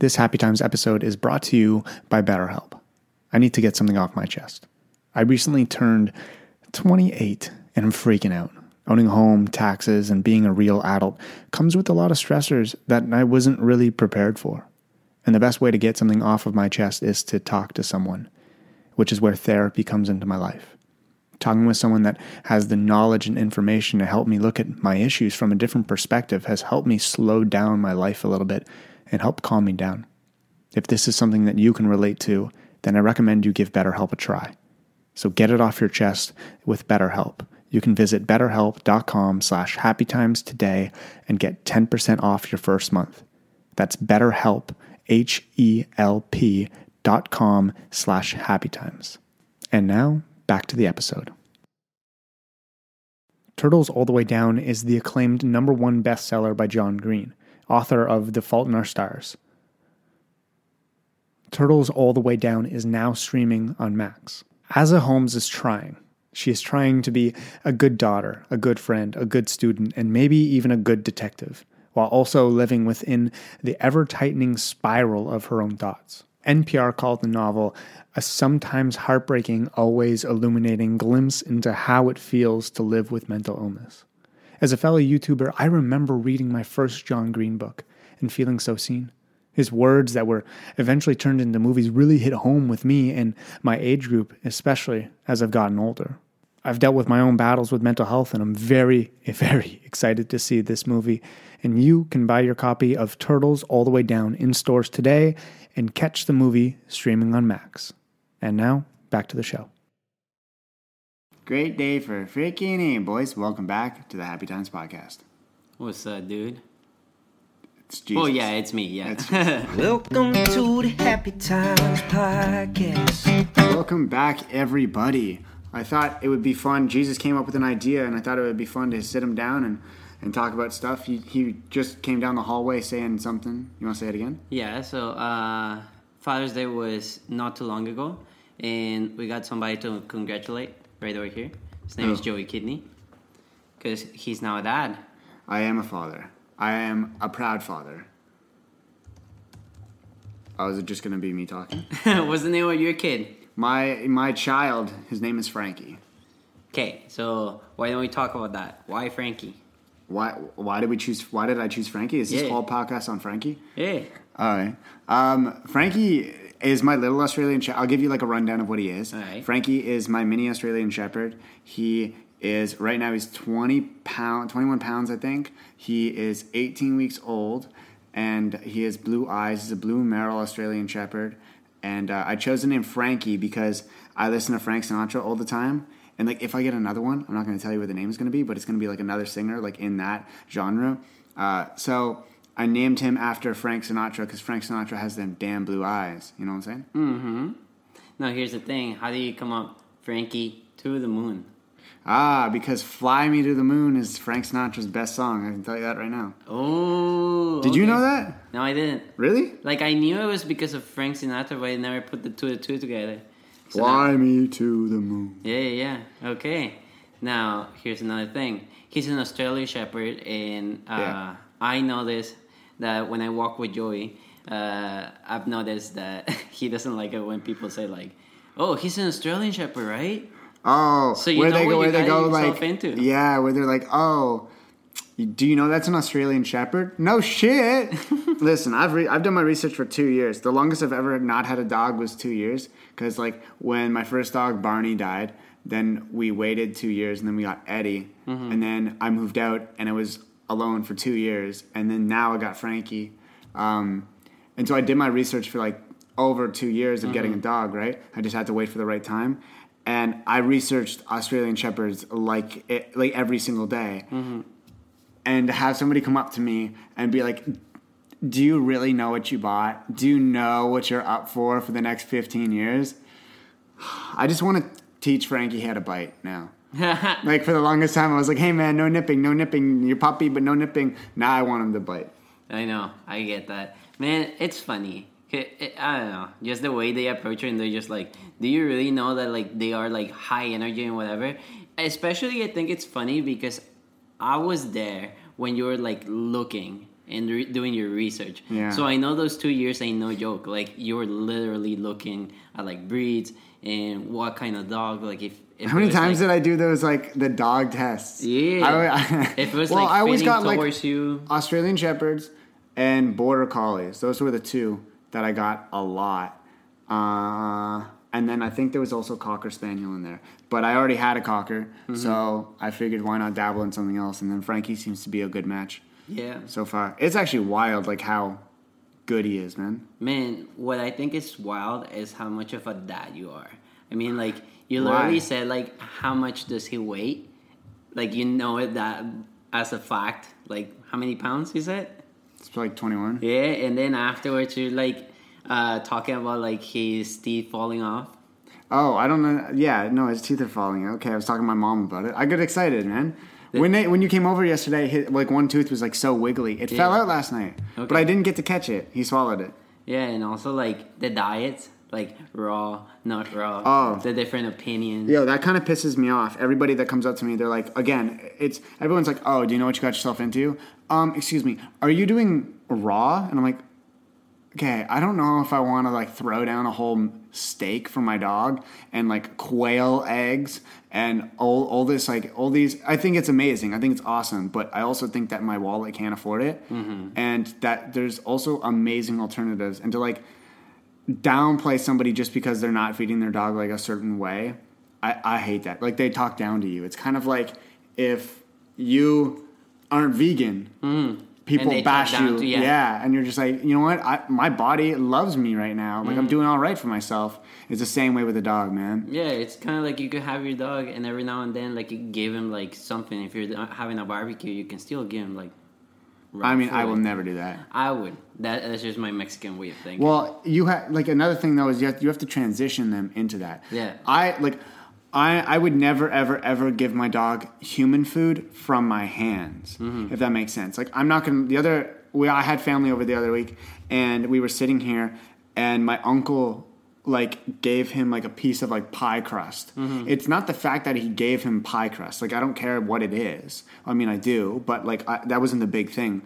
This Happy Times episode is brought to you by BetterHelp. I need to get something off my chest. I recently turned 28 and I'm freaking out. Owning a home, taxes, and being a real adult comes with a lot of stressors that I wasn't really prepared for. And the best way to get something off of my chest is to talk to someone, which is where therapy comes into my life. Talking with someone that has the knowledge and information to help me look at my issues from a different perspective has helped me slow down my life a little bit and help calm me down. If this is something that you can relate to, then I recommend you give BetterHelp a try. So get it off your chest with BetterHelp. You can visit betterhelp.com slash happytimes today and get 10% off your first month. That's betterhelp, H-E-L-P dot com slash happytimes. And now, back to the episode. Turtles All the Way Down is the acclaimed number one bestseller by John Green, author of The Fault in Our Stars. Turtles All the Way Down is now streaming on Max. Aza Holmes is trying. She is trying to be a good daughter, a good friend, a good student, and maybe even a good detective, while also living within the ever tightening spiral of her own thoughts. NPR called the novel a sometimes heartbreaking, always illuminating glimpse into how it feels to live with mental illness. As a fellow YouTuber, I remember reading my first John Green book and feeling so seen. His words that were eventually turned into movies really hit home with me and my age group, especially as I've gotten older. I've dealt with my own battles with mental health, and I'm very, very excited to see this movie. And you can buy your copy of Turtles All the Way Down in stores today and catch the movie streaming on Max. And now, back to the show. Great day for freaking A, boys. Welcome back to the Happy Times Podcast. What's up, dude? It's Jesus. Oh yeah, it's me. Yeah. It's Welcome to the Happy Times Podcast. Welcome back, everybody. I thought it would be fun. Jesus came up with an idea, and I thought it would be fun to sit him down and, and talk about stuff. He, he just came down the hallway saying something. You want to say it again? yeah. So uh, Father's Day was not too long ago, and we got somebody to congratulate right over here. His name is Oh. Joey Kidney, because he's now a dad. I am a father. I am a proud father. Oh, is it just going to be me talking? What's the name of your kid? My my child, his name is Frankie. Okay, so why don't we talk about that? Why Frankie? Why why did we choose? Why did I choose Frankie? Is this Yeah. whole podcast on Frankie? Yeah. All right. Um, Frankie is my little Australian Shepherd. I'll give you like a rundown of what he is. All right. Frankie is my mini Australian Shepherd. He is right now he's 20 pound 21 pounds I think. He is 18 weeks old and he has blue eyes. He's a blue merle Australian Shepherd. And uh, I chose the name Frankie because I listen to Frank Sinatra all the time. And like if I get another one, I'm not going to tell you what the name is going to be, but it's going to be like another singer like in that genre. Uh, so I named him after Frank Sinatra because Frank Sinatra has them damn blue eyes. You know what I'm saying? Mm-hmm. Now here's the thing. How do you come up Frankie to the moon? Ah, because "Fly Me to the Moon" is Frank Sinatra's best song. I can tell you that right now. Oh. Did you know that? No, I didn't. Really? Like I knew it was because of Frank Sinatra, but I never put the two and two together. So now- Fly me to the moon. Yeah, yeah, yeah. Okay. Now here's another thing. He's an Australian Shepherd, and uh, Yeah. I noticed that when I walk with Joey, uh, I've noticed that he doesn't like it when people say like, "Oh, he's an Australian Shepherd, right?" Oh, So you where know they go, where they go, like, into. yeah, where they're like, oh, do you know that's an Australian Shepherd? No shit. Listen, I've re- I've done my research for two years. The longest I've ever not had a dog was two years. Because like when my first dog Barney died, then we waited two years, and then we got Eddie, Mm-hmm. and then I moved out, and it was alone for two years, and then now I got Frankie, um, and so I did my research for like over two years of getting a dog. Right, I just had to wait for the right time, and I researched Australian Shepherds like it, like every single day, and to have somebody come up to me and be like. Do you really know what you bought? Do you know what you're up for for the next 15 years? I just want to teach Frankie how to bite now. Like for the longest time, I was like, "Hey man, no nipping, no nipping. Your puppy, but no nipping." Now I want him to bite. I know, I get that. Man, it's funny. It- it- I don't know, just the way they approach it, and they're just like, "Do you really know that like they are like high energy and whatever?" Especially, I think it's funny because I was there when you were like looking and re- doing your research. Yeah. So I know those two years ain't no joke. Like you were literally looking at like breeds and what kind of dog. Like if, if How many times like, did I do those like the dog tests? Yeah. I, if it was well, like I always got like you. Australian Shepherds and Border Collies. Those were the two that I got a lot. Uh, and then I think there was also Cocker Spaniel in there. But I already had a Cocker, Mm-hmm. so I figured why not dabble in something else. And then Frankie seems to be a good match Yeah. so far. It's actually wild, like how good he is, man. Man, what I think is wild is how much of a dad you are. I mean, like you Why? literally said like how much does he weigh? Like you know it that as a fact. Like how many pounds is it? It's like 21. Yeah, and then afterwards you're like uh, talking about like his teeth falling off. Oh, I don't know. Yeah, no, his teeth are falling. Okay, I was talking to my mom about it. I get excited, man. When they when you came over yesterday, his, like one tooth was like so wiggly. It fell out last night, but I didn't get to catch it. He swallowed it. Yeah, and also like the diets, like raw, not raw. Oh. the different opinions. Yo, that kind of pisses me off. Everybody that comes up to me, they're like, again, it's everyone's like, oh, do you know what you got yourself into? Um, excuse me, are you doing raw? And I'm like, okay, I don't know if I want to like throw down a whole steak for my dog and like quail eggs and all, all this like all these. I think it's amazing. I think it's awesome, but I also think that my wallet can't afford it, mm-hmm. and that there's also amazing alternatives. And to like downplay somebody just because they're not feeding their dog like a certain way. I, I hate that. Like they talk down to you. It's kind of like if you aren't vegan, mm. People And they talk bash you. to- yeah. yeah. and you're just like, you know what? I, my body loves me right now. Like I'm mm. doing all right for myself. It's the same way with the dog, man. Yeah, it's kind of like you could have your dog, and every now and then, like you give him like something. If you're having a barbecue, you can still give him like. I mean, I will never do that. I would. That, that's just my Mexican way of thinking. Well, you have like another thing though is you have, you have to transition them into that. Yeah. I like I I would never ever ever give my dog human food from my hands Mm-hmm. if that makes sense. Like I'm not gonna the other we I had family over the other week and we were sitting here and my uncle like gave him like a piece of like pie crust. Mm-hmm. It's not the fact that he gave him pie crust. Like I don't care what it is. I mean I do, but like I, that wasn't the big thing.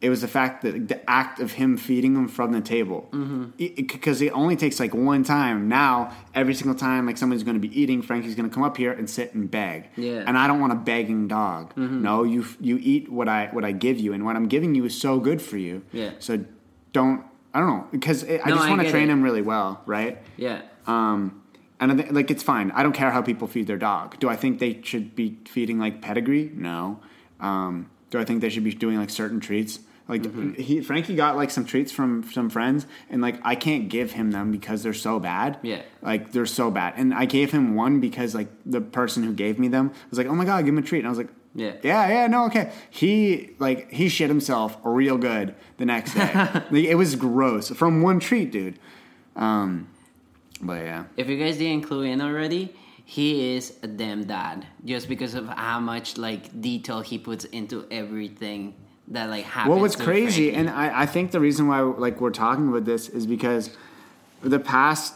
It was the fact that the act of him feeding him from the table, because it, only takes like one time. Now every single time like somebody's going to be eating, Frankie's going to come up here and sit and beg. Yeah. And I don't want a begging dog. No, you you eat what I what I give you, and what I'm giving you is so good for you. Yeah. So don't I don't know because it, I No, just want to train it. him really well, right? yeah. Um, and I think, like it's fine. I don't care how people feed their dog. Do I think they should be feeding like pedigree? No. Um, do I think they should be doing like certain treats? Like Mm-hmm. he Frankie got like some treats from some friends, and like I can't give him them because they're so bad. Yeah. like they're so bad. And I gave him one because like the person who gave me them was like, "Oh my god, give him a treat." And I was like, Yeah. yeah, yeah, no, okay." He like he shit himself real good the next day. like, it was gross from one treat, dude. Um, but yeah. If you guys didn't clue in already, he is a damn dad. Just because of how much like detail he puts into everything that like happens. Well, what's crazy, Frankie. and I, I think the reason why like we're talking about this is because the past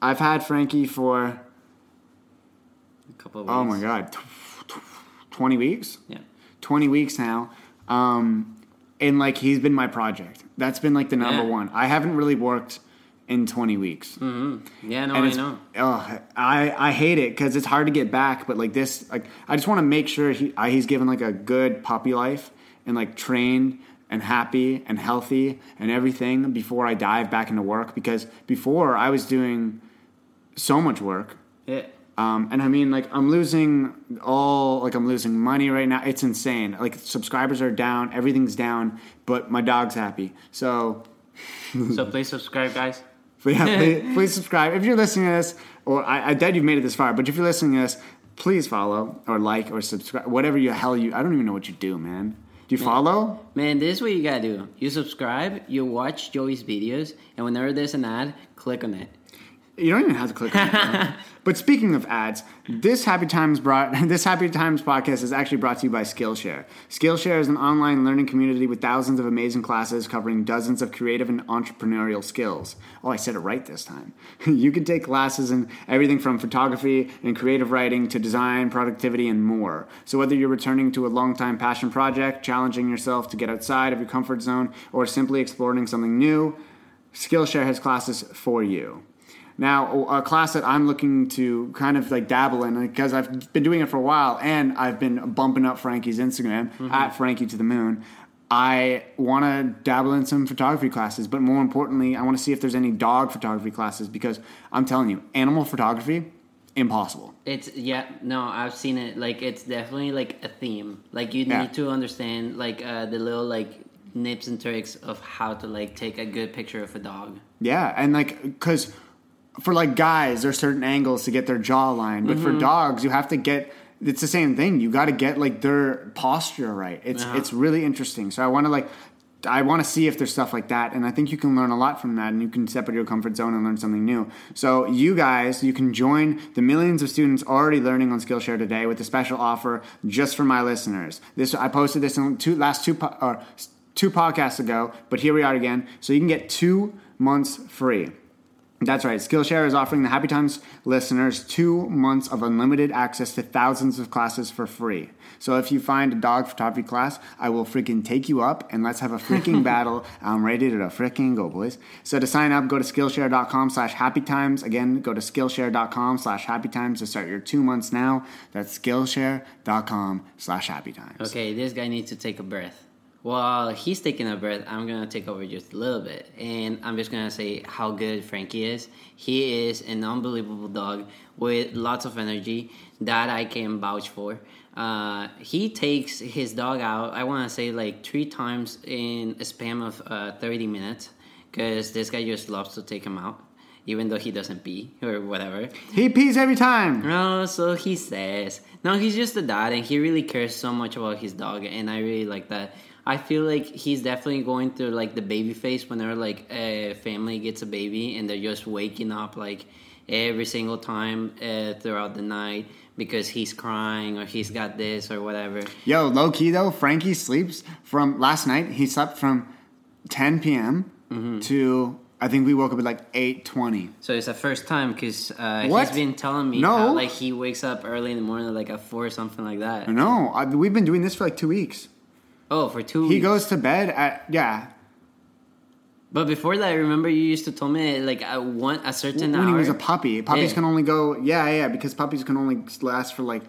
I've had Frankie for a couple of oh my god, tw- tw- twenty weeks, Yeah. twenty weeks now, um, and like he's been my project. That's been like the number Yeah. one. I haven't really worked in twenty weeks. Yeah, no, I know. oh, I I hate it because it's hard to get back. But like this, like I just want to make sure he I, he's given like a good puppy life and like trained and happy and healthy and everything before I dive back into work. Because before I was doing so much work. Yeah. Um, and I mean, like, I'm losing all, like, I'm losing money right now. It's insane. Like, subscribers are down, everything's down, but my dog's happy. So, so please subscribe, guys. yeah, please, please subscribe. If you're listening to this, or I, I doubt you've made it this far, but if you're listening to this, please follow or like or subscribe. Whatever you hell you, I don't even know what you do, man. Do you follow? Man, this is what you gotta do. You subscribe, you watch Joey's videos, and whenever there's an ad, click on it. You don't even have to click on it. but speaking of ads, this Happy Times brought this Happy Times podcast is actually brought to you by Skillshare. Skillshare is an online learning community with thousands of amazing classes covering dozens of creative and entrepreneurial skills. Oh, I said it right this time. you can take classes in everything from photography and creative writing to design, productivity, and more. So whether you're returning to a long-time passion project, challenging yourself to get outside of your comfort zone, or simply exploring something new, Skillshare has classes for you. Now, a class that I'm looking to kind of like dabble in because I've been doing it for a while and I've been bumping up Frankie's Instagram at Frankie to the Moon. I want to dabble in some photography classes, but more importantly, I want to see if there's any dog photography classes because I'm telling you, animal photography, impossible. It's yeah, no, I've seen it. Like it's definitely like a theme. Like you Yeah. need to understand like uh, the little like nips and tricks of how to like take a good picture of a dog. Yeah, and like because for like guys, there's certain angles to get their jawline, but for dogs, you have to get. It's the same thing. You got to get like their posture right. It's Uh-huh. it's really interesting. So I want to like. I want to see if there's stuff like that, and I think you can learn a lot from that, and you can step out of your comfort zone and learn something new. So you guys, you can join the millions of students already learning on Skillshare today with a special offer just for my listeners. This I posted this in two last two or two podcasts ago, but here we are again. So you can get two months free. That's right. Skillshare is offering the Happy Times listeners two months of unlimited access to thousands of classes for free. So if you find a dog photography class, I will freaking take you up and let's have a freaking battle. I'm ready to freaking go, boys. So to sign up, go to Skillshare.com slash happy times. Again, go to Skillshare.com slash happy times to start your two months now. That's Skillshare.com slash happy times. Okay, this guy needs to take a breath. While he's taking a breath, I'm gonna take over just a little bit, and I'm just gonna say how good Frankie is. He is an unbelievable dog with lots of energy that I can vouch for. Uh, he takes his dog out. I want to say like three times in a span of uh, 30 minutes, because this guy just loves to take him out, even though he doesn't pee or whatever. He pees every time. No, so he says. No, he's just a dad, and he really cares so much about his dog, and I really like that. I feel like he's definitely going through like the baby phase whenever like a family gets a baby and they're just waking up like every single time uh, throughout the night because he's crying or he's got this or whatever. Yo, low key though, Frankie sleeps from last night. He slept from 10 p.m. Mm-hmm. to I think we woke up at like 8:20. So it's the first time because uh, he's been telling me No. how like he wakes up early in the morning like at four or something like that. No, I, we've been doing this for like two weeks. Oh, for two. He weeks. goes to bed at yeah But before that, I remember you used to tell me like at one a certain hour. when hour. he was a puppy. Puppies Yeah. can only go yeah yeah because puppies can only last for like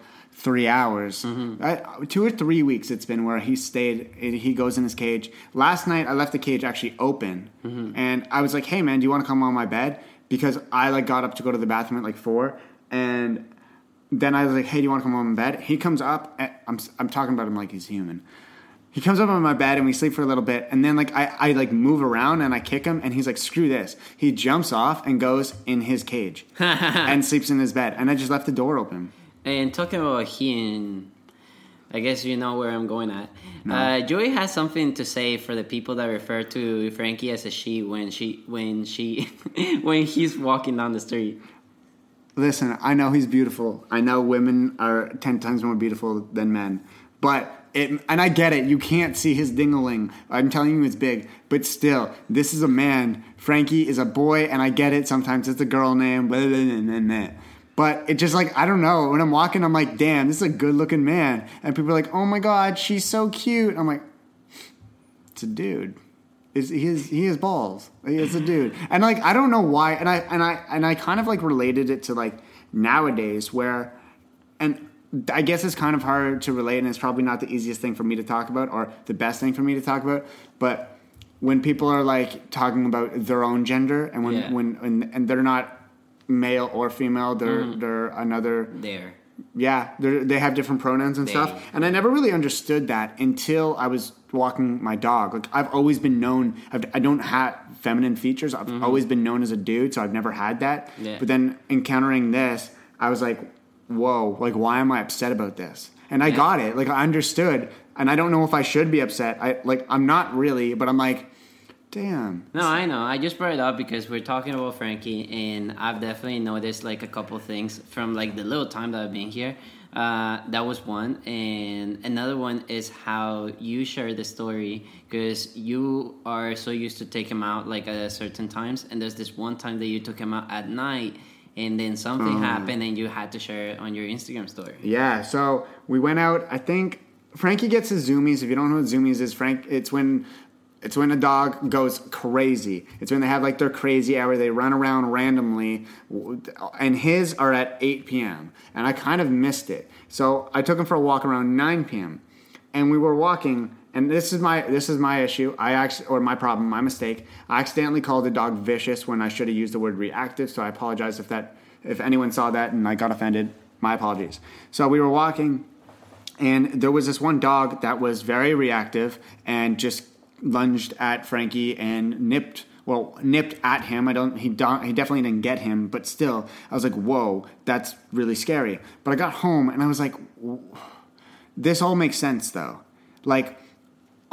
three hours. Mm-hmm. I, two or three weeks it's been where he stayed. He goes in his cage. Last night I left the cage actually open, Mm-hmm. and I was like, "Hey man, do you want to come on my bed?" Because I like got up to go to the bathroom at like four, and then I was like, "Hey, do you want to come on my bed?" He comes up. And I'm I'm talking about him like he's human. He comes up on my bed and we sleep for a little bit, and then like I, I like move around and I kick him, and he's like, "Screw this!" He jumps off and goes in his cage and sleeps in his bed, and I just left the door open. And talking about he and I guess you know where I'm going at. Uh, Joey has something to say for the people that refer to Frankie as a she when she when she when he's walking down the street. Listen, I know he's beautiful. I know women are ten times more beautiful than men, but it and I get it. You can't see his dingaling. I'm telling you, it's big. But still, this is a man. Frankie is a boy, and I get it. Sometimes it's a girl name. Blah, blah, blah. But it just like I don't know. When I'm walking, I'm like, damn, this is a good looking man. And people are like, oh my god, she's so cute. I'm like, it's a dude. Is he is he has balls. Is a dude. And like I don't know why and I and I and I kind of like related it to like nowadays where and I guess it's kind of hard to relate and it's probably not the easiest thing for me to talk about or the best thing for me to talk about, but when people are like talking about their own gender and when Yeah. when, when and they're not male or female, they're mm-hmm. they're another There. yeah, they're, they have different pronouns and They- stuff. And I never really understood that until I was walking my dog. Like I've always been known. I've, I don't have feminine features. I've mm-hmm. always been known as a dude, so I've never had that. Yeah. But then encountering this, I was like, "Whoa! Like, why am I upset about this?" And I got it. Like I understood, and I don't know if I should be upset. I like I'm not really, but I'm like. Damn. No, I know. I just brought it up because we're talking about Frankie, and I've definitely noticed like a couple things from like the little time that I've been here. Uh, that was one, and another one is how you share the story because you are so used to take him out like at certain times, and there's this one time that you took him out at night, and then something hmm. happened, and you had to share it on your Instagram story. Yeah, so we went out. I think Frankie gets his zoomies. If you don't know what zoomies is, Frank, it's when it's when a dog goes crazy. It's when they have like their crazy hour. They run around randomly, and his are at 8 p.m. And I kind of missed it, so I took him for a walk around 9 p.m. And we were walking, and this is my this is my issue. I actually or my problem, my mistake. I accidentally called the dog vicious when I should have used the word reactive. So I apologize if that if anyone saw that and I got offended. My apologies. So we were walking and there was this one dog that was very reactive and just lunged at Frankie and nipped well nipped at him. I don't he don't, he definitely didn't get him, but still I was like, "Whoa, that's really scary." But I got home and I was like, "This all makes sense though." Like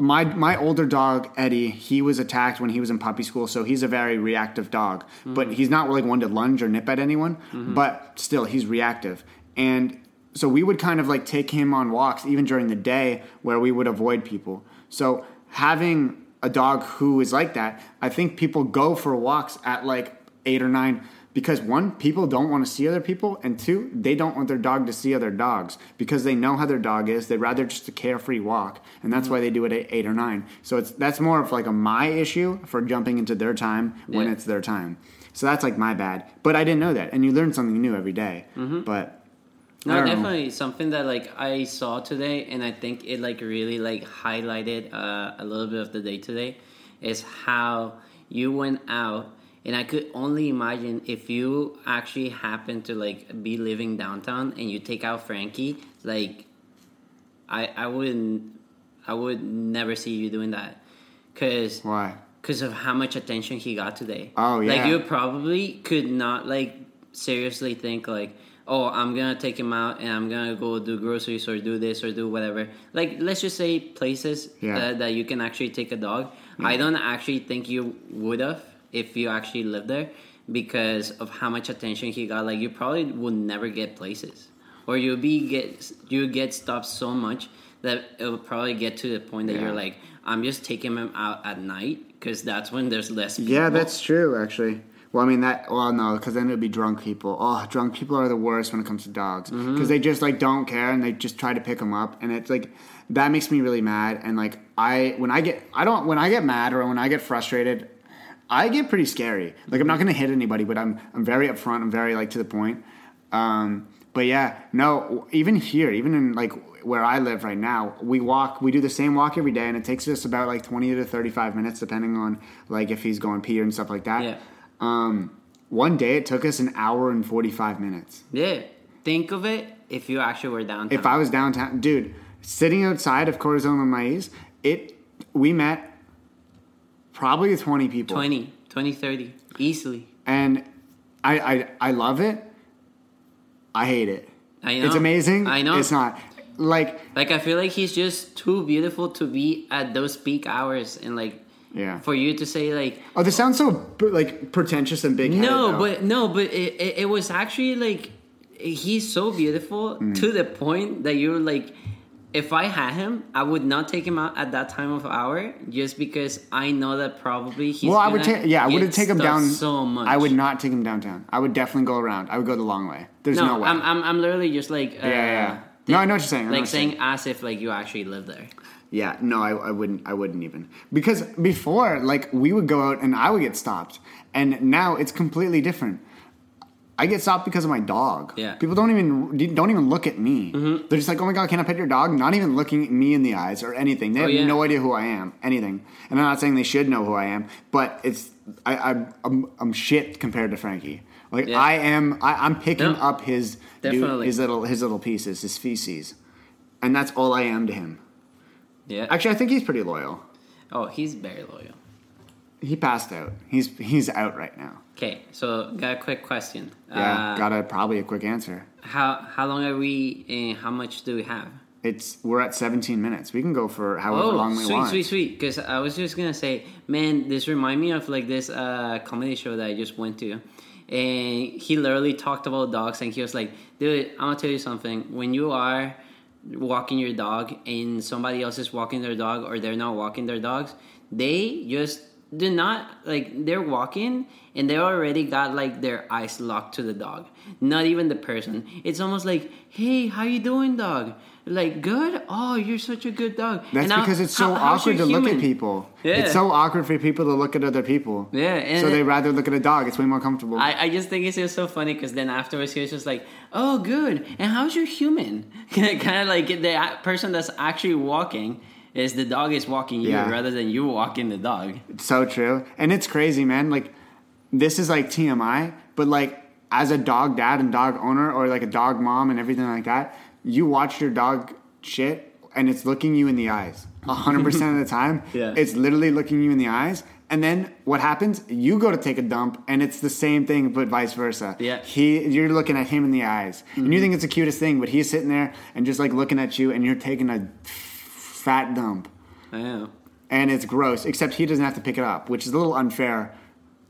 my my older dog Eddie, he was attacked when he was in puppy school, so he's a very reactive dog. Mm-hmm. But he's not like one to lunge or nip at anyone. Mm-hmm. But still, he's reactive, and so we would kind of like take him on walks even during the day where we would avoid people. So having a dog who is like that, I think people go for walks at like eight or nine because one, people don't want to see other people, and two, they don't want their dog to see other dogs because they know how their dog is. They'd rather just a carefree walk, and that's why they do it at eight or nine. So it's that's more of like a my issue for jumping into their time when Yeah. it's their time. So that's like my bad, but I didn't know that, and you learn something new every day. But I No, don't know. definitely something that like I saw today, and I think it like really like highlighted uh, a little bit of the day today, is how you went out, and I could only imagine if you actually happen to like be living downtown and you take out Frankie, like I I wouldn't I would never see you doing that, cause why? because of how much attention he got today. Oh, yeah Like you probably could not like seriously think like, oh, I'm gonna take him out and I'm gonna go do groceries or do this or do whatever. Like let's just say places Yeah. that, that you can actually take a dog. I don't actually think you would have if you actually live there because of how much attention he got. Like you probably would never get places, or you'll be get you get stopped so much that it will probably get to the point that Yeah. you're like, I'm just taking him out at night because that's when there's less people. Yeah, that's true, actually. Well, I mean that. Well, no, because then it would be drunk people. Oh, drunk people are the worst when it comes to dogs because Mm-hmm. they just like don't care and they just try to pick them up, and it's like that makes me really mad. And like I, when I get, I don't when I get mad or when I get frustrated, I get pretty scary. Like I'm not gonna hit anybody, but I'm I'm very upfront. I'm very like to the point. Um, but yeah, no, even here, even in like where I live right now, we walk, we do the same walk every day, and it takes us about like 20 to 35 minutes, depending on like if he's going pee and stuff like that. Yeah. Um, one day it took us an hour and 45 minutes. Yeah. Think of it if you actually were downtown. If I was downtown, dude, sitting outside of Corazon and Maiz, it, we met probably 20 people. 20, 20, 30, easily. And I, I, I love it. I hate it. I know. It's amazing. I know. It's not. Like, Like I feel like he's just too beautiful to be at those peak hours, and like yeah. for you to say like Oh, this sounds so like pretentious and big. no, but no, but it, it, it was actually like he's so beautiful Mm. to the point that you're like. If I had him, I would not take him out at that time of hour just because I know that probably he's. well, I would take. Yeah, I wouldn't take him down so much. I would not take him downtown. I would definitely go around. I would go the long way. There's no, No, way. I'm, I'm I'm literally just like uh, yeah, yeah. No, I know what you're saying. I like you're saying as if like you actually live there. Yeah, no, I, I wouldn't. I wouldn't even because before, like, we would go out and I would get stopped, and now it's completely different. I get stopped because of my dog. Yeah. Mm-hmm. people don't even don't even look at me. They're just like, "Oh my god, can I pet your dog?" Not even looking at me in the eyes or anything. They have Oh, yeah. no idea who I am, anything. And I'm not saying they should know who I am, but it's I, I I'm, I'm shit compared to Frankie. Like Yeah. I am, I, I'm picking No, up his dude, his little his little pieces, his feces, and that's all I am to him. Yeah. Actually, I think he's pretty loyal. oh, he's very loyal. He passed out. He's he's out right now. Okay, so got a quick question. Yeah, Uh, got a probably a quick answer. how how long are we and how much do we have? It's we're at 17 minutes. We can go for however Oh, long we sweet, want. sweet, sweet. Because I was just gonna say, man, this remind me of like this uh, comedy show that I just went to, and he literally talked about dogs, and he was like, "Dude, I'm gonna tell you something. When you are walking your dog, and somebody else is walking their dog, or they're not walking their dogs, they just do not like they're walking and they already got like their eyes locked to the dog not even the person it's almost like hey how you doing dog like good oh you're such a good dog That's And because it's so how- awkward to your look at people. Yeah. It's so awkward for people to look at other people. Yeah, and so they rather look at a dog. It's way more comfortable. I, I just think it's just so funny because then afterwards he was just like, "Oh, good. And how's your human?" kind of like the person that's actually walking is the dog is walking you Yeah. rather than you walking the dog. It's so true. And it's crazy, man. Like this is like TMI, but like as a dog dad and dog owner or like a dog mom and everything like that, you watch your dog shit and it's looking you in the eyes. 100% of the time, Yeah. it's literally looking you in the eyes. And then what happens? You go to take a dump and it's the same thing but vice versa. Yeah. Mm-hmm. He you're looking at him in the eyes. And you think it's the cutest thing, but he's sitting there and just like looking at you and you're taking a fat dump I know. and it's gross. Except he doesn't have to pick it up, which is a little unfair.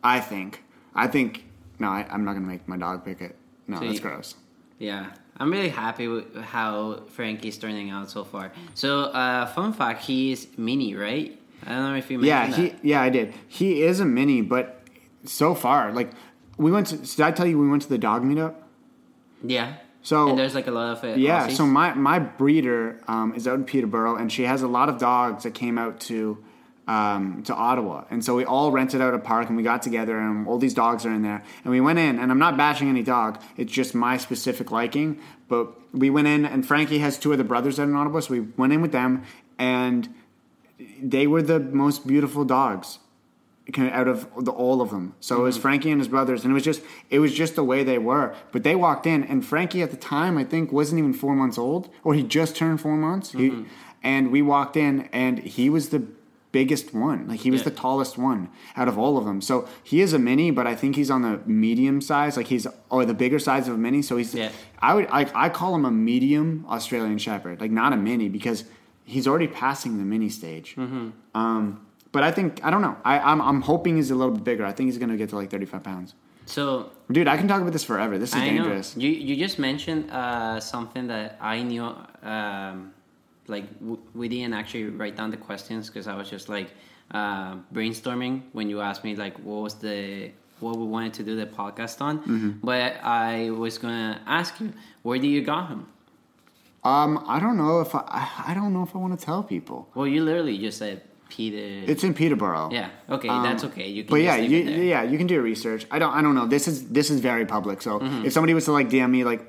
I think. I think. No, I, I'm not gonna make my dog pick it. No, So that's you- gross. Yeah, I'm really happy with how Frankie's turning out so far. So, uh, fun fact: he's mini, right? I don't know if you Yeah, he. that. Yeah, I did. He is a mini, but so far, like we went to. Did I tell you we went to the dog meetup? Yeah. So- and there's like a lot of it. Yeah. So my my breeder um, is out in Peterborough, and she has a lot of dogs that came out to um, to Ottawa, and so we all rented out a park, and we got together, and all these dogs are in there, and we went in, and I'm not bashing any dog, it's just my specific liking, but we went in, and Frankie has two of the brothers out in Ottawa, so we went in with them, and they were the most beautiful dogs out of the, all of them. So it was mm-hmm. Frankie and his brothers, and it was just it was just the way they were. But they walked in, and Frankie at the time I think wasn't even four months old, or he just turned four months. He, mm-hmm. and we walked in, and he was the biggest one. Like he was Yeah. the tallest one out of all of them. So he is a mini, but I think he's on the medium size. Like he's or the bigger size of a mini. So he's Yeah. I would I, I call him a medium Australian Shepherd, like not a mini because he's already passing the mini stage. Mm-hmm. Um, but I think I don't know. I, I'm I'm hoping he's a little bit bigger. I think he's gonna get to like 35 pounds. So Dude, I can talk about this forever. This is I dangerous. know. You you just mentioned uh, something that I knew. Um, like w- we didn't actually write down the questions because I was just like uh, brainstorming when you asked me like what was the what we wanted to do the podcast on. Mm-hmm. But I was gonna ask you where do you got him? Um, I don't know if I I, I don't know if I want to tell people. Well, you literally just said Peter. It's in Peterborough. yeah. Okay, Um, that's okay. You can. But yeah, you, yeah, you can do research. I don't, I don't know. This is this is very public. So Mm-hmm. if somebody was to like DM me like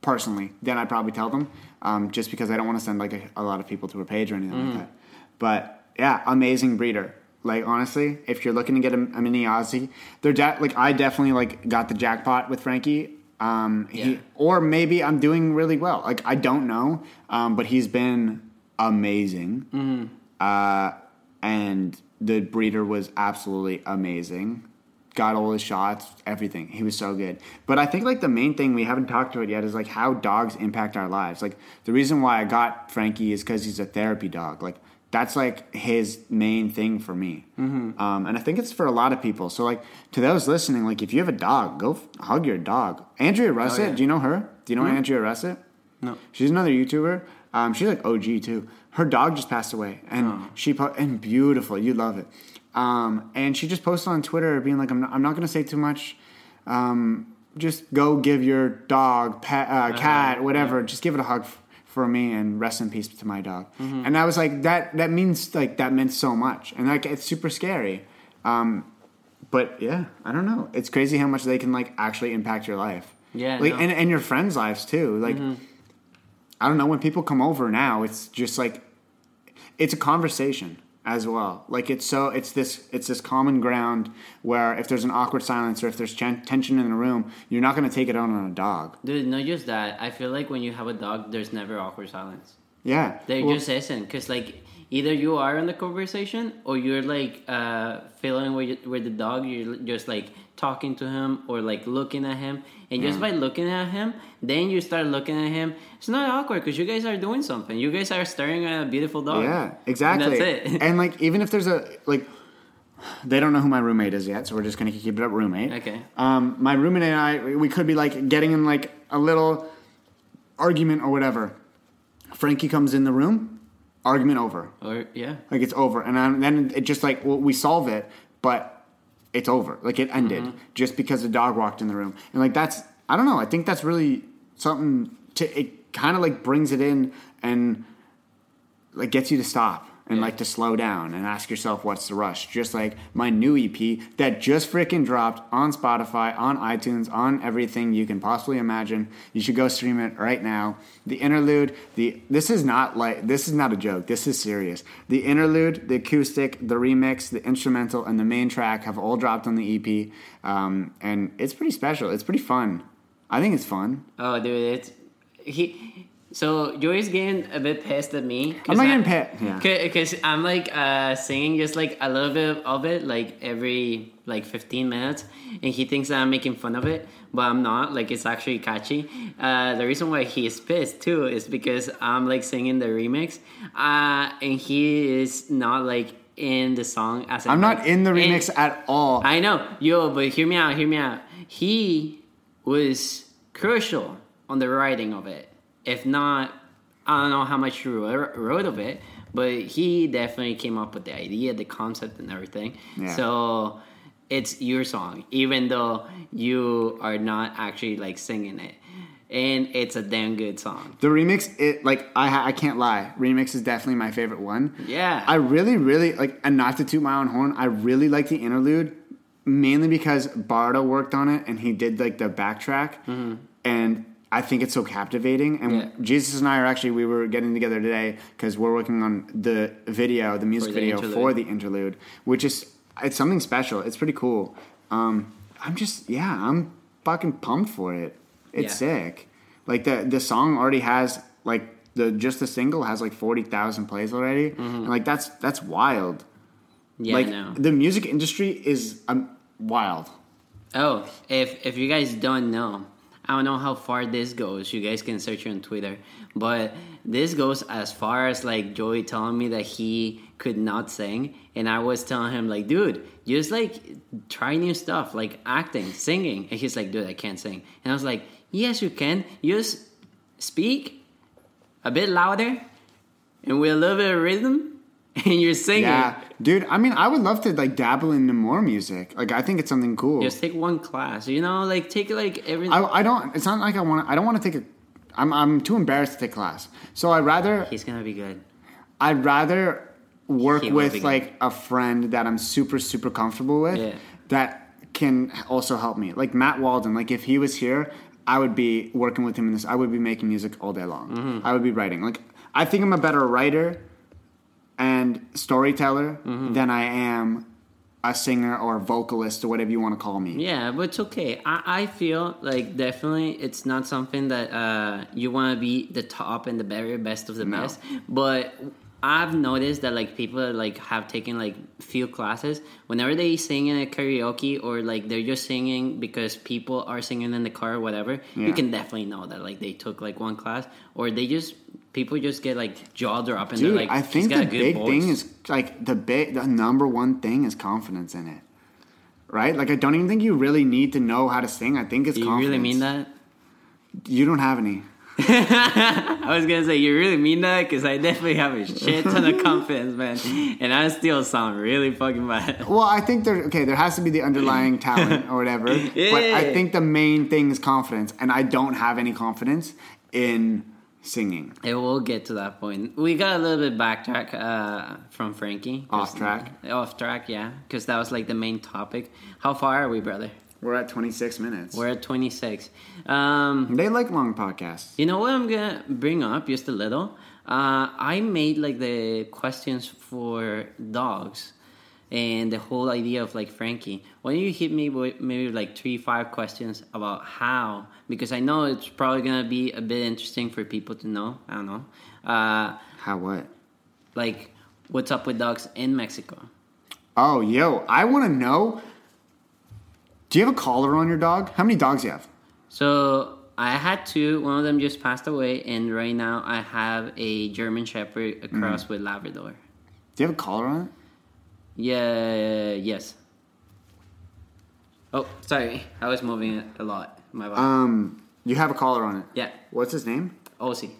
personally, then I'd probably tell them. Um, just because I don't want to send like a, a lot of people to a page or anything Mm-hmm. like that. But yeah, amazing breeder. Like honestly, if you're looking to get a, a mini Aussie, they're de- like I definitely like got the jackpot with Frankie. Um, he, Yeah. or maybe I'm doing really well. Like I don't know, um, but he's been amazing. Mm-hmm. Uh, and the breeder was absolutely amazing. Got all his shots, everything. He was so good. But I think like the main thing we haven't talked about yet is like how dogs impact our lives. Like the reason why I got Frankie is because he's a therapy dog. Like that's like his main thing for me. Um, and I think it's for a lot of people. So like to those listening, like if you have a dog, go f- hug your dog. Andrea Russett, yeah. do you know her? Do you know Andrea Russett? No. She's another YouTuber. Um, she's like OG too. Her dog just passed away, and she po- and beautiful. You'd love it. Um, and she just posted on Twitter, being like, "I'm not, I'm not going to say too much. Um, just go give your dog, pet, uh, cat, whatever. Just give it a hug f- for me, and rest in peace to my dog." And I was like, "That that means like that meant so much, and like it's super scary." Um, but yeah, I don't know. It's crazy how much they can like actually impact your life. Yeah, like no. and, and your friends' lives too. Like I don't know when people come over now, it's just like it's a conversation as well. Like it's so it's this it's this common ground where if there's an awkward silence or if there's tension in the room, you're not going to take it out on a dog. Dude, not just that. I feel like when you have a dog, there's never awkward silence. Yeah, There Well, just isn't, cause like either you are in the conversation or you're like uh, feeling with, with the dog. You're just like talking to him or like looking at him, and just by looking at him, then you start looking at him. It's not awkward because you guys are doing something. You guys are staring at a beautiful dog. Yeah, exactly. And that's it. and like, even if there's a like, they don't know who my roommate is yet, so we're just gonna keep it up roommate. Okay. Um, my roommate and I, we could be like getting in like a little argument or whatever. Frankie comes in the room, argument over. or yeah. Like it's over, and I'm, then it just like well, we solve it, but it's over. Like it ended mm-hmm. just because the dog walked in the room, and like that's I don't know. I think that's really something to it. Kind of like brings it in and like gets you to stop and Yeah. like to slow down and ask yourself what's the rush. Just like my new EP that just freaking dropped on Spotify, on iTunes, on everything you can possibly imagine. You should go stream it right now. The interlude, the this is not like this is not a joke. This is serious. The interlude, the acoustic, the remix, the instrumental, and the main track have all dropped on the EP, um, and it's pretty special. It's pretty fun. I think it's fun. Oh, dude, it's he. So Joey's getting a bit pissed at me. I'm not getting pissed. Yeah. Because I'm like uh, singing just like a little bit of it, like every like 15 minutes, and he thinks that I'm making fun of it, but I'm not. Like it's actually catchy. Uh, the reason why he is pissed too is because I'm like singing the remix, uh, and he is not like in the song as I'm not in the and- remix at all. I know, yo, but hear me out, hear me out. He was crucial on the writing of it. If not, I don't know how much he wrote of it, but he definitely came up with the idea, the concept, and everything. Yeah. So it's your song, even though you are not actually like singing it, and it's a damn good song. The remix, it like I I can't lie. Remix is definitely my favorite one. Yeah. I really, really like, and not to toot my own horn. I really like the interlude, mainly because Bardo worked on it and he did like the backtrack, mm-hmm. and I think it's so captivating. And Mm-hmm. Yeah. Jesus and I are actually we were getting together today because we're working on the video, the music For the video interlude. for the interlude, which is it's something special. It's pretty cool. Um, I'm just yeah, I'm fucking pumped for it. It's Yeah. sick. Like the the song already has like the just the single has like forty thousand plays already, and like that's that's wild. Mm-hmm. Yeah, like know. the music industry is um, wild. Oh, if if you guys don't know, I don't know how far this goes. You guys can search it on Twitter, but this goes as far as like Joey telling me that he could not sing, and I was telling him like, dude, just like try new stuff, like acting, singing, and he's like, dude, I can't sing, and I was like, yes, you can. Just speak a bit louder, and with a little bit of rhythm, and you're singing. Yeah, dude. I mean, I would love to like dabble into more music. Like, I think it's something cool. Just take one class, you know, like take like every. I, I don't. It's not like I want. I don't want to take a. I'm I'm too embarrassed to take class. So I rather He's gonna be good. I'd rather work He with like a friend that I'm super super comfortable with Yeah. that can also help me. Like Matt Walden. Like if he was here, I would be working with him in this. I would be making music all day long. Mm-hmm. I would be writing. Like I think I'm a better writer and storyteller Mm-hmm. than I am a singer or a vocalist or whatever you want to call me. Yeah, but it's okay. I, I feel like definitely it's not something that uh, you want to be the top and the very best of the No. best. But I've noticed that like people that, like have taken like few classes whenever they sing in a karaoke or like they're just singing because people are singing in the car or whatever. Yeah. You can definitely know that like they took like one class or they just people just get like jaw drop and Dude, they're like I "He's think got the a good big voice." thing is like the big, the number one thing is confidence in it, right? Like I don't even think you really need to know how to sing. I think it's Do you confidence. really mean that? You don't have any. I was gonna say you really mean that because I definitely have a shit ton of confidence, man, and I still sound really fucking bad. Well, I think there. Okay, there has to be the underlying talent or whatever. yeah. But I think the main thing is confidence, and I don't have any confidence in singing. And we'll get to that point. We got a little bit backtrack uh, from Frankie. Off track. Off track, yeah, because that was like the main topic. How far are we, brother? We're at 26 minutes. We're at twenty six. Um, they like long podcasts. You know what I'm gonna bring up just a little? Uh, I made like the questions for dogs and the whole idea of like Frankie. Why don't you hit me with maybe like three, five questions about how? Because I know it's probably gonna be a bit interesting for people to know. I don't know. Uh, How what? like what's up with dogs in Mexico. Oh, yo, I want to know. Do you have a collar on your dog? How many dogs do you have? So I had two. One of them just passed away, and right now I have a German Shepherd Mm-hmm. with Labrador. Do you have a collar on it? Yeah. Yes. Oh, sorry. I was moving it a lot. My bad. Um, you have a collar on it. yeah. What's his name? Ozzy.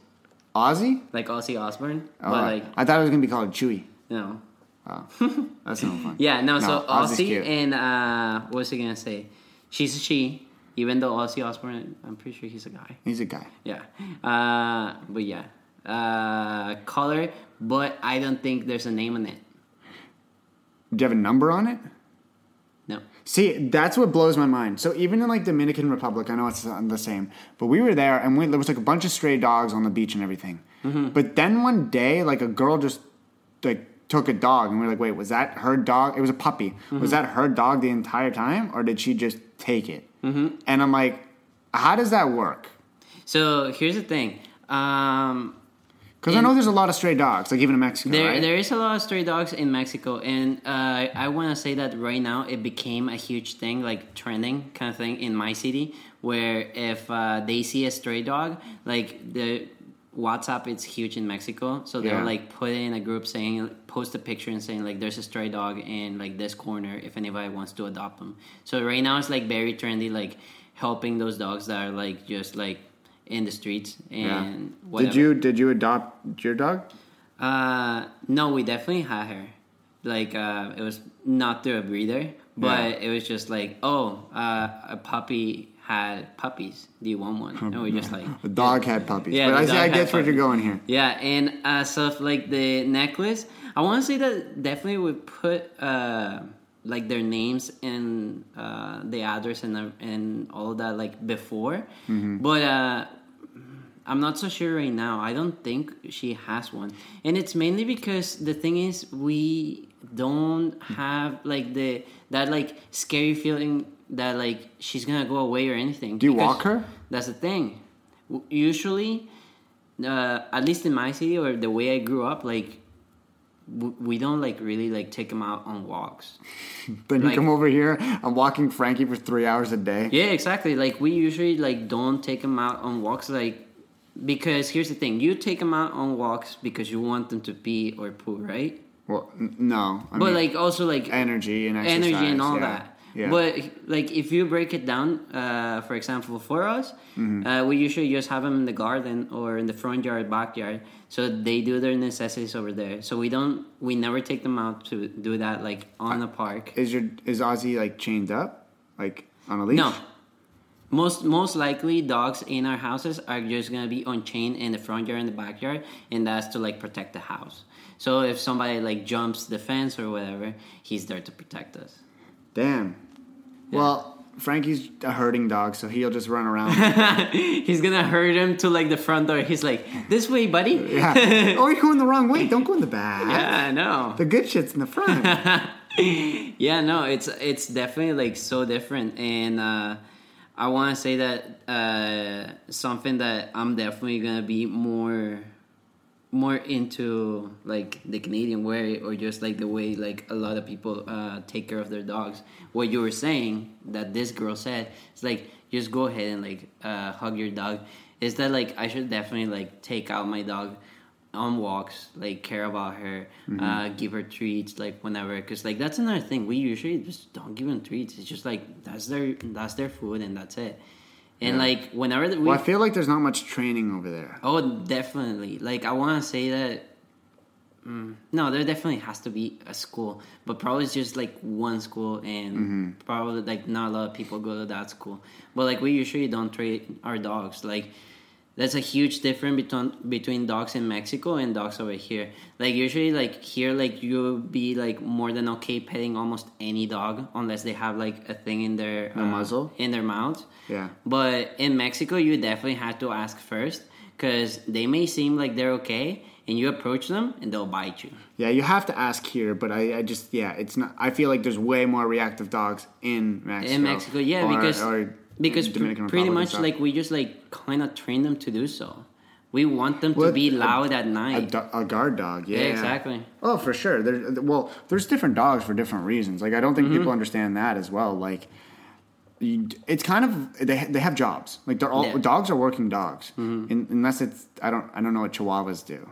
Ozzy? Like Ozzy Osbourne. Oh, but like, I thought it was gonna be called Chewy. no. Oh, that's no fun. Yeah, no, so Ozzy's cute. and uh what was I gonna say? She's a she, even though Ozzy Osbourne I'm pretty sure he's a guy. He's a guy. Yeah. Uh but yeah. Uh color, but I don't think there's a name on it. Do you have a number on it? No. See, that's what blows my mind. So even in like Dominican Republic, I know it's the same, but we were there and we, there was like a bunch of stray dogs on the beach and everything. Mm-hmm. But then one day, like a girl just like took a dog and we are like, wait, was that her dog? It was a puppy. Mm-hmm. Was that her dog the entire time, or did she just take it? Mm-hmm. And I'm like, how does that work? So here's the thing. Um Because I know there's a lot of stray dogs, like even in Mexico, There, right? there is a lot of stray dogs in Mexico, and uh, I want to say that right now it became a huge thing, like trending kind of thing in my city, where if uh, they see a stray dog, like the WhatsApp, it's huge in Mexico, so they're Yeah. like put in a group saying, post a picture and saying like, there's a stray dog in like this corner if anybody wants to adopt them. So right now it's like very trendy, like helping those dogs that are like just like in the streets and Yeah. whatever. Did you did you adopt your dog? Uh, no, we definitely had her. Like, uh, it was not through a breeder, but it was just like, oh, uh, a puppy had puppies. Do you want one? And we just like, The dog had puppies. Yeah, but I see. I get where you're going here. yeah. And uh, so if, like the necklace, I want to say that definitely would put uh, like their names and uh, the address and the- and all of that like before, Mm-hmm. but. Uh, I'm not so sure right now. I don't think she has one. And it's mainly because the thing is we don't have like the that like scary feeling that like she's going to go away or anything. Do you walk her? That's the thing. Usually uh, at least in my city or the way I grew up like we don't like really like take them out on walks. Then you Like- come over here. I'm walking Frankie for three hours a day. Yeah, exactly. Like we usually like don't take them out on walks like because here's the thing, you take them out on walks because you want them to pee or poo, right? Well, n- no. I but mean, like also like energy and exercise, energy and all yeah. that. Yeah. But like if you break it down, uh, for example, for us, Mm-hmm. uh, we usually just have them in the garden or in the front yard, backyard, so they do their necessities over there. So we don't, we never take them out to do that like on the park. is your is Ozzy like chained up, like on a leash? No. Most most likely, dogs in our houses are just gonna be on chain in the front yard and the backyard, and that's to like protect the house. So if somebody like jumps the fence or whatever, he's there to protect us. Damn. Well, Frankie's a herding dog, so he'll just run around. he's gonna herd him to like the front door. He's like, "This way, buddy." yeah. Oh, you're going the wrong way. Don't go in the back. Yeah, I know. The good shit's in the front. yeah, no, it's it's definitely like so different, and uh, I want to say that uh, something that I'm definitely gonna be more more into like the Canadian way or just like the way like a lot of people uh, take care of their dogs. What you were saying that this girl said, it's like just go ahead and like uh, hug your dog. Is that like I should definitely like take out my dog on walks, like care about her, uh, give her treats like whenever, because like that's another thing. We usually just don't give them treats. It's just like that's their that's their food and that's it. And like whenever we well, I feel like there's not much training over there. Oh, definitely. Like, I want to say that. Mm, no, there definitely has to be a school, but probably it's just like one school, and probably like not a lot of people go to that school. But like, we usually don't train our dogs. Like, that's a huge difference between between dogs in Mexico and dogs over here. Like usually, like here, like you'll be like more than okay petting almost any dog unless they have like a thing in their Their uh, muzzle? in their mouth. Yeah. But in Mexico, you definitely have to ask first because they may seem like they're okay, and you approach them and they'll bite you. Yeah, you have to ask here, but I, I just yeah, it's not. I feel like there's way more reactive dogs in Mexico. in Mexico, yeah, or- because or because Dominican pretty much like we just like kind of train them to do so. We want them to Well, be a- loud at A, night. do- a guard dog, yeah, yeah, exactly. Oh, for sure. There, well, there's different dogs for different reasons. Like I don't think Mm-hmm. people understand that as well. Like, you, it's kind of they they have jobs. Like they're all Yeah. Mm-hmm. dogs are working dogs, In, unless it's I don't I don't know what Chihuahuas do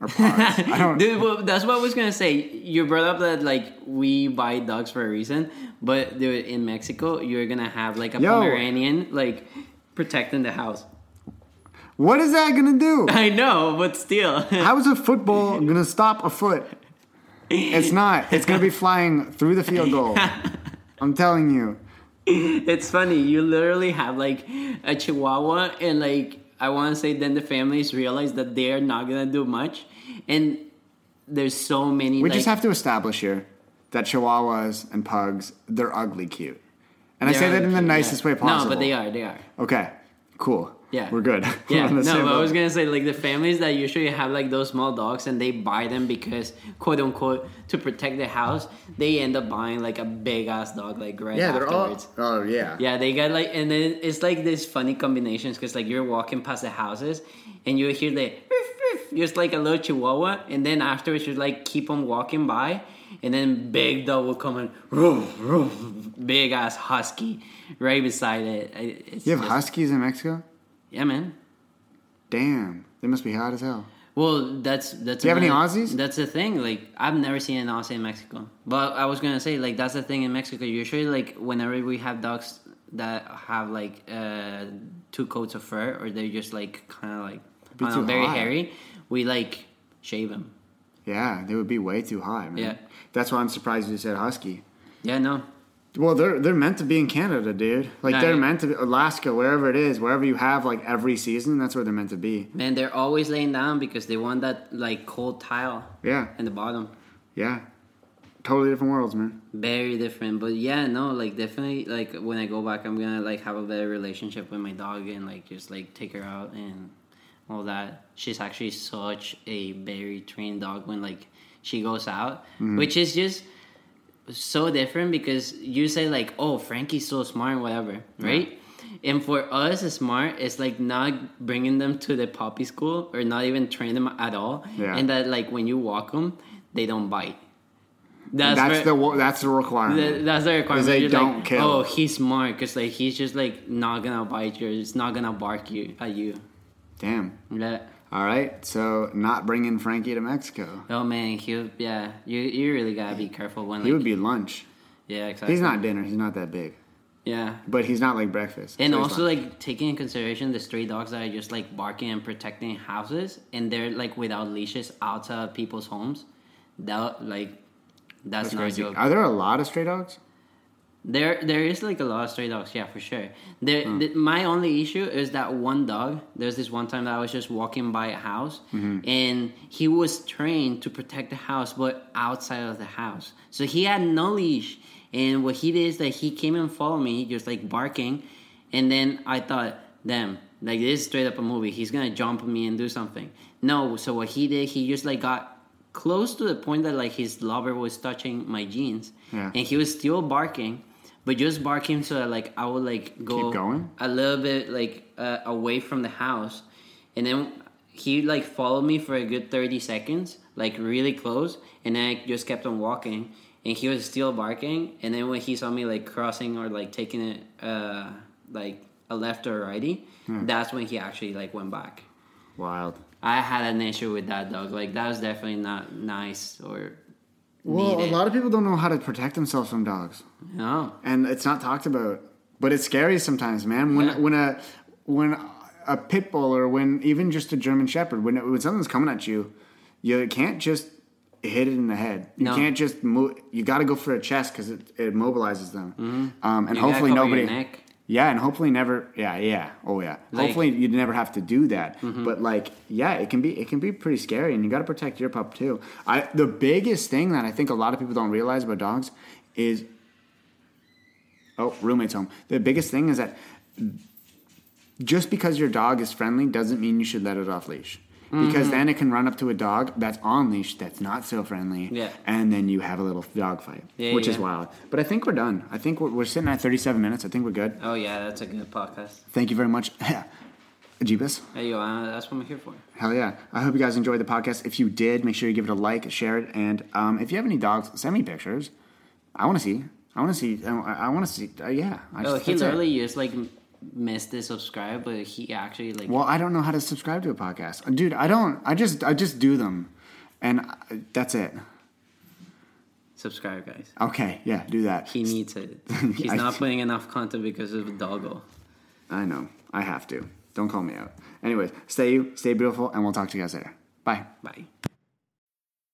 or. I don't. Dude, well, that's what I was gonna say. You brought up that like we buy dogs for a reason, but dude, in Mexico, you're gonna have like a Yo. Pomeranian like protecting the house. What is that gonna do? I know, but still, How is a football gonna stop a foot? It's not. It's gonna be flying through the field goal. I'm telling you. it's funny. You literally have like a Chihuahua, and like I want to say, then the families realize that they are not gonna do much, and there's so many. We like, just have to establish here that Chihuahuas and pugs they're ugly cute, and I say that in the nicest yeah. way possible. No, but they are. They are. Okay, cool. Yeah. we're good. We're Yeah, no, but I was gonna say like the families that usually have like those small dogs and they buy them because quote unquote to protect the house, they end up buying like a big ass dog like right Yeah, they're all. Oh yeah. Yeah, they got like, and then it's like this funny combinations because like you're walking past the houses and you hear the just like a little chihuahua, and then afterwards you like keep on walking by, and then big dog will come and roof, roof, big ass husky right beside it. It's You have just- huskies in Mexico? Yeah, man. Damn, they must be hot as hell. Well, that's that's. Do you have any Aussies? That's the thing. Like, I've never seen an Aussie in Mexico. But I was gonna say, like, that's the thing in Mexico. Usually, like, whenever we have dogs that have like uh, two coats of fur, or they're just like kind of like know, very hot. hairy, we like shave them. Yeah, they would be way too high, man. Yeah. That's why I'm surprised you said husky. Yeah, no. Well, they're they're meant to be in Canada, dude. Like they're yeah. meant to be Alaska, wherever it is, wherever you have like every season, that's where they're meant to be. Man, they're always laying down because they want that like cold tile Yeah, in the bottom. yeah. Totally different worlds, man. Very different, but yeah, no, like definitely, like when I go back, I'm gonna like have a better relationship with my dog and like just like take her out and all that. She's actually such a very trained dog when like she goes out, mm-hmm. which is just so different because you say like, oh, Frankie's so smart, whatever, right? And for us, smart is like not bringing them to the puppy school or not even train them at all, Yeah. and that like when you walk them, they don't bite. That's, where- the that's the requirement. Th- that's the requirement. they You're don't like, kill. Oh, he's smart because like he's just like not gonna bite you. It's not gonna bark you at you. Damn. Yeah. All right, so not bringing Frankie to Mexico. Oh man, he yeah. You you really gotta be careful when like He would be lunch. yeah exactly. He's not dinner. He's not that big, yeah. but he's not like breakfast. And so also like taking in consideration the stray dogs that are just like barking and protecting houses and they're like without leashes outside of people's homes. That like that's, that's not crazy. joke. Are there a lot of stray dogs? There, there is like a lot of stray dogs, yeah, for sure. There, Hmm. my only issue is that one dog. There's this one time that I was just walking by a house, Mm-hmm. and he was trained to protect the house, but outside of the house. So he had no leash, and what he did is that he came and followed me, just like barking, and then I thought, damn, like this is straight up a movie. He's gonna jump on me and do something. No, so what he did, he just like got close to the point that like his lover was touching my jeans, Yeah. and he was still barking but just barking so that like I would like go Keep going? a little bit like uh, away from the house, and then he like followed me for a good thirty seconds, like really close, and then I just kept on walking, and he was still barking, and then when he saw me like crossing or like taking it uh like a left or righty, Hmm. that's when he actually like went back. Wild. I had an issue with that dog. Like that was definitely not nice or Well, a lot of people don't know how to protect themselves from dogs. no. and it's not talked about. But it's scary sometimes, man. When Yeah. when a when a pit bull or when even just a German Shepherd, when when something's coming at you, you can't just hit it in the head. You No. can't just move. You got to go for a chest because it, it mobilizes them. Um, and Mm-hmm. You hopefully nobody. Yeah, and hopefully never. Yeah, yeah. Oh yeah. Like- Mm-hmm. hopefully you'd never have to do that. But like, yeah, it can be it can be pretty scary, and you got to protect your pup too. I the biggest thing that I think a lot of people don't realize about dogs is oh roommates home. The biggest thing is that just because your dog is friendly doesn't mean you should let it off leash. Because Mm-hmm. then it can run up to a dog that's on leash that's not so friendly, Yeah. and then you have a little dog fight, Yeah, which is wild. But I think we're done. I think we're, we're sitting at 37 minutes. I think we're good. Oh yeah, that's a good podcast. Thank you very much. Jeebus. Hey, yo, uh, that's what I'm here for. Hell yeah. I hope you guys enjoyed the podcast. If you did, make sure you give it a like, share it, and um, if you have any dogs, send me pictures. I want to see. I want to see. I, I want to see. Uh, yeah. I Oh, just- he it. literally just like missed the subscribe, but he actually like. Well, I don't know how to subscribe to a podcast, dude. I don't. I just. I just do them, and I, that's it. Subscribe, guys. Okay. Yeah. Do that. He needs it. He's I- not putting enough content because of the doggo. I know. I have to. Don't call me out. Anyways, stay you, stay beautiful, and we'll talk to you guys later. Bye. Bye.